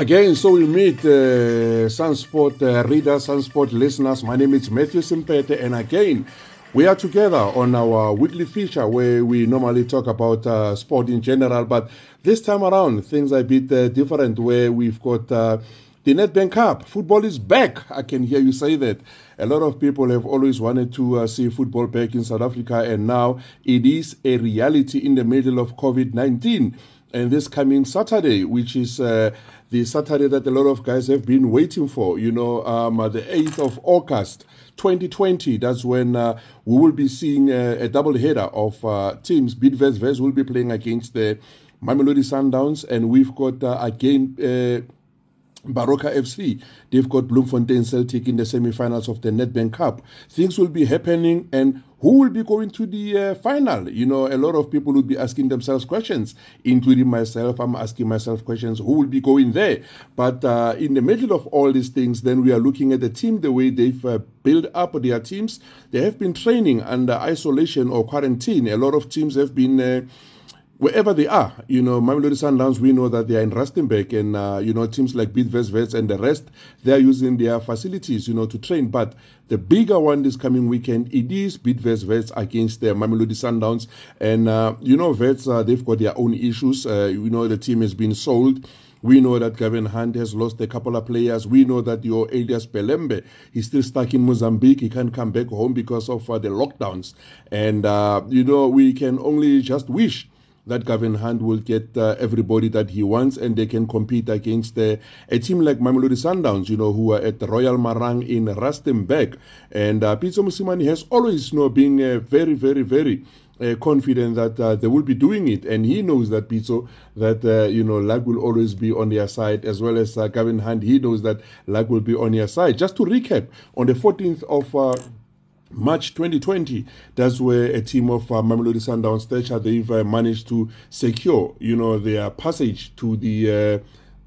Again, so we meet uh, Sunsport uh, readers, Sunsport listeners. My name is Matthew Simpete, and again, we are together on our weekly feature where we normally talk about uh, sport in general, but this time around, things are a bit uh, different where we've got uh, the Nedbank Cup. Football is back. I can hear you say that. A lot of people have always wanted to uh, see football back in South Africa, and now it is a reality in the middle of COVID 19 and this coming Saturday, which is uh, the Saturday that a lot of guys have been waiting for, you know, um, the 8th of August 2020. That's when uh, we will be seeing a, a double header of uh, teams. Bidvest will be playing against the Mamelodi Sundowns, and we've got uh, again. Baroka FC. They've got Bloemfontein Celtic in the semi-finals of the Nedbank Cup. Things will be happening, and who will be going to the uh, final? You know, a lot of people would be asking themselves questions, including myself. I'm asking myself questions: Who will be going there? But uh, in the middle of all these things, then we are looking at the team, the way they've uh, built up their teams. They have been training under isolation or quarantine. A lot of teams have been uh, wherever they are. You know, Mamelodi Sundowns, we know that they are in Rustenburg, and uh, you know teams like Bidvest Wits and the rest, they are using their facilities, you know, to train. But the bigger one this coming weekend, it is Bidvest Wits against the Mamelodi Sundowns, and uh, you know, Wits, uh, they've got their own issues. Uh, you know, the team has been sold. We know that Gavin Hunt has lost a couple of players. We know that your Elias Pelembe is still stuck in Mozambique. He can't come back home because of uh, the lockdowns. And, uh, you know, we can only just wish that Gavin Hunt will get uh, everybody that he wants and they can compete against uh, a team like Mamelodi Sundowns, you know, who are at the Royal Marang in Rustenburg. And uh, Pitso Mosimane has always, you know, been uh, very, very, very uh, confident that uh, they will be doing it, and he knows that Pitso that uh, you know luck will always be on their side, as well as uh, Gavin Hunt. He knows that luck will be on their side. Just to recap, on the 14th of uh, March 2020, that's where a team of uh, Mamelodi Sundowns Thatcher, they've uh, managed to secure, you know, their passage to the uh,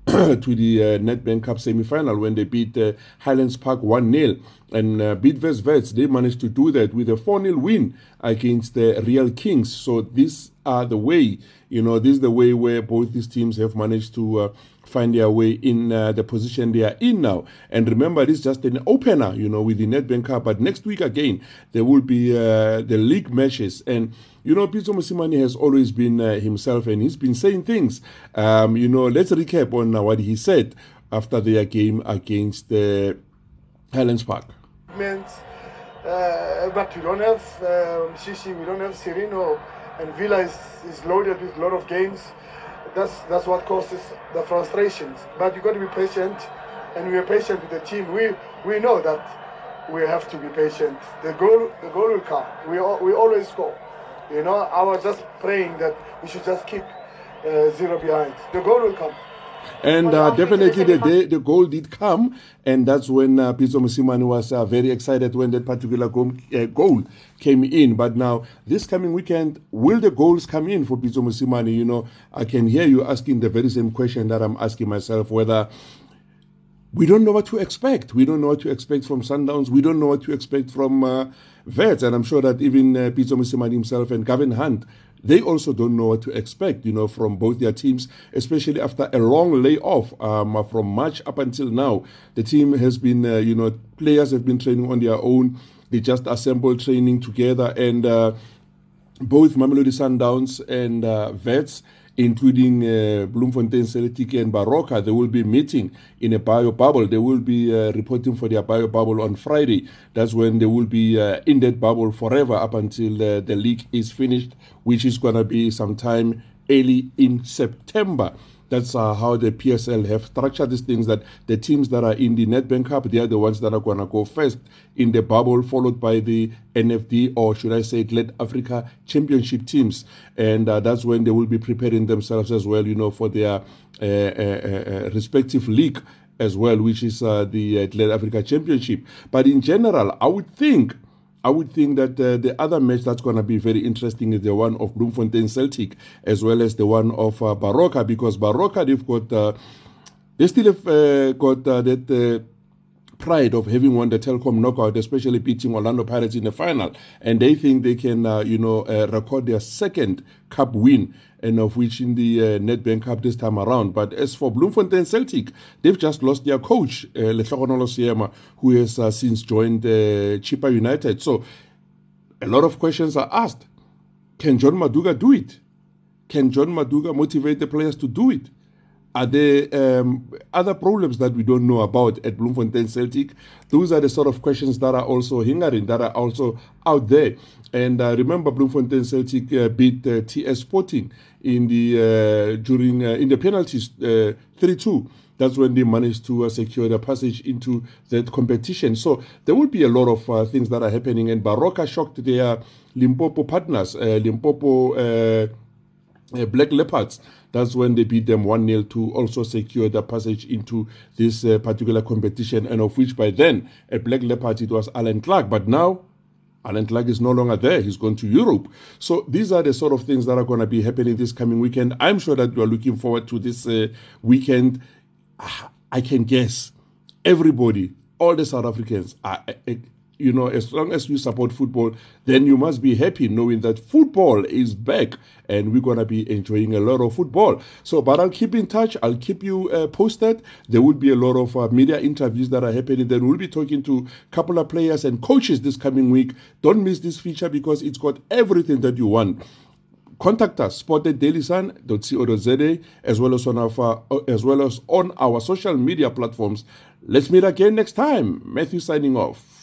to the uh, Nedbank Cup semi-final when they beat uh, Highlands Park 1-0. And uh, Bidvest Wits, they managed to do that with a 4-0 win against the Real Kings. So these are the way, you know, this is the way where both these teams have managed to uh, find their way in uh, the position they are in now. And remember, this is just an opener, you know, with the Nedbank Cup. But next week again, there will be uh, the league matches. And, you know, Pitso Mosimane has always been uh, himself and he's been saying things. Um, you know, let's recap on what he said after their game against the Highlands Park. Uh, but we don't have um, Shishi, we don't have Sirino, and Villa is, is loaded with a lot of games that's that's what causes the frustrations. But you got to be patient, and we are patient with the team. We we know that we have to be patient. The goal the goal will come. We we always score. You know, I was just praying that we should just keep uh, zero behind. The goal will come. And uh, definitely the, day, the goal did come, and that's when uh, Pitso Mosimane was uh, very excited when that particular goal, uh, goal came in. But now, this coming weekend, will the goals come in for Pitso Mosimane? You know, I can hear you asking the very same question that I'm asking myself whether we don't know what to expect. We don't know what to expect from Sundowns. We don't know what to expect from uh, Wits. And I'm sure that even uh, Pitso Mosimane himself and Gavin Hunt they also don't know what to expect, you know, from both their teams, especially after a long layoff um, from March up until now. The team has been, uh, you know, players have been training on their own. They just assembled training together, and uh, both Mamelodi Sundowns and uh, Wits including uh, Bloemfontein Celtic and Baroka. They will be meeting in a bio bubble. They will be uh, reporting for their bio bubble on Friday. That's when they will be uh, in that bubble forever up until uh, the league is finished, which is going to be sometime early in September. That's uh, how the PSL have structured these things that the teams that are in the Nedbank Cup, they are the ones that are going to go first in the bubble, followed by the NFD, or should I say, Glad Africa Championship teams. And uh, that's when they will be preparing themselves as well, you know, for their uh, uh, uh respective league as well, which is uh, the Glad Africa Championship. But in general, I would think I would think that uh, the other match that's going to be very interesting is the one of Bloemfontein Celtic as well as the one of uh, because Baroka they've got uh, they still have uh, got uh, that uh, pride of having won the Telkom knockout, especially beating Orlando Pirates in the final, and they think they can you know record their second cup win and of which in the uh, Nedbank Cup this time around. But as for Bloemfontein Celtic, they've just lost their coach, uh, Lehlogonolo Seema, who has uh, since joined uh, Chippa United. So a lot of questions are asked. Can John Maduka do it? Can John Maduka motivate the players to do it? Are there um, other problems that we don't know about at Bloemfontein Celtic? Those are the sort of questions that are also hindering, that are also out there. And uh, remember, Bloemfontein Celtic uh, beat uh, TS Sporting in the uh, during uh, in the penalties uh, three two. That's when they managed to secure the passage into that competition. So there will be a lot of things that are happening. And Baroka shocked their Limpopo partners, Limpopo Black Leopards that's when they beat them 1 0 to also secure the passage into this uh, particular competition, and of which by then at Black Leopard it was Alan Clark. But now Alan Clark is no longer there. He's gone to Europe. So these are the sort of things that are going to be happening this coming weekend. I'm sure that you are looking forward to this uh, weekend. I can guess everybody, all the South Africans are uh, you know, as long as you support football, then you must be happy knowing that football is back and we're going to be enjoying a lot of football. So, but I'll keep in touch. I'll keep you uh, posted. There will be a lot of uh, media interviews that are happening. Then we'll be talking to a couple of players and coaches this coming week. Don't miss this feature because it's got everything that you want contact us sport as well as on our as well as on our social media platforms let's meet again next time matthew signing off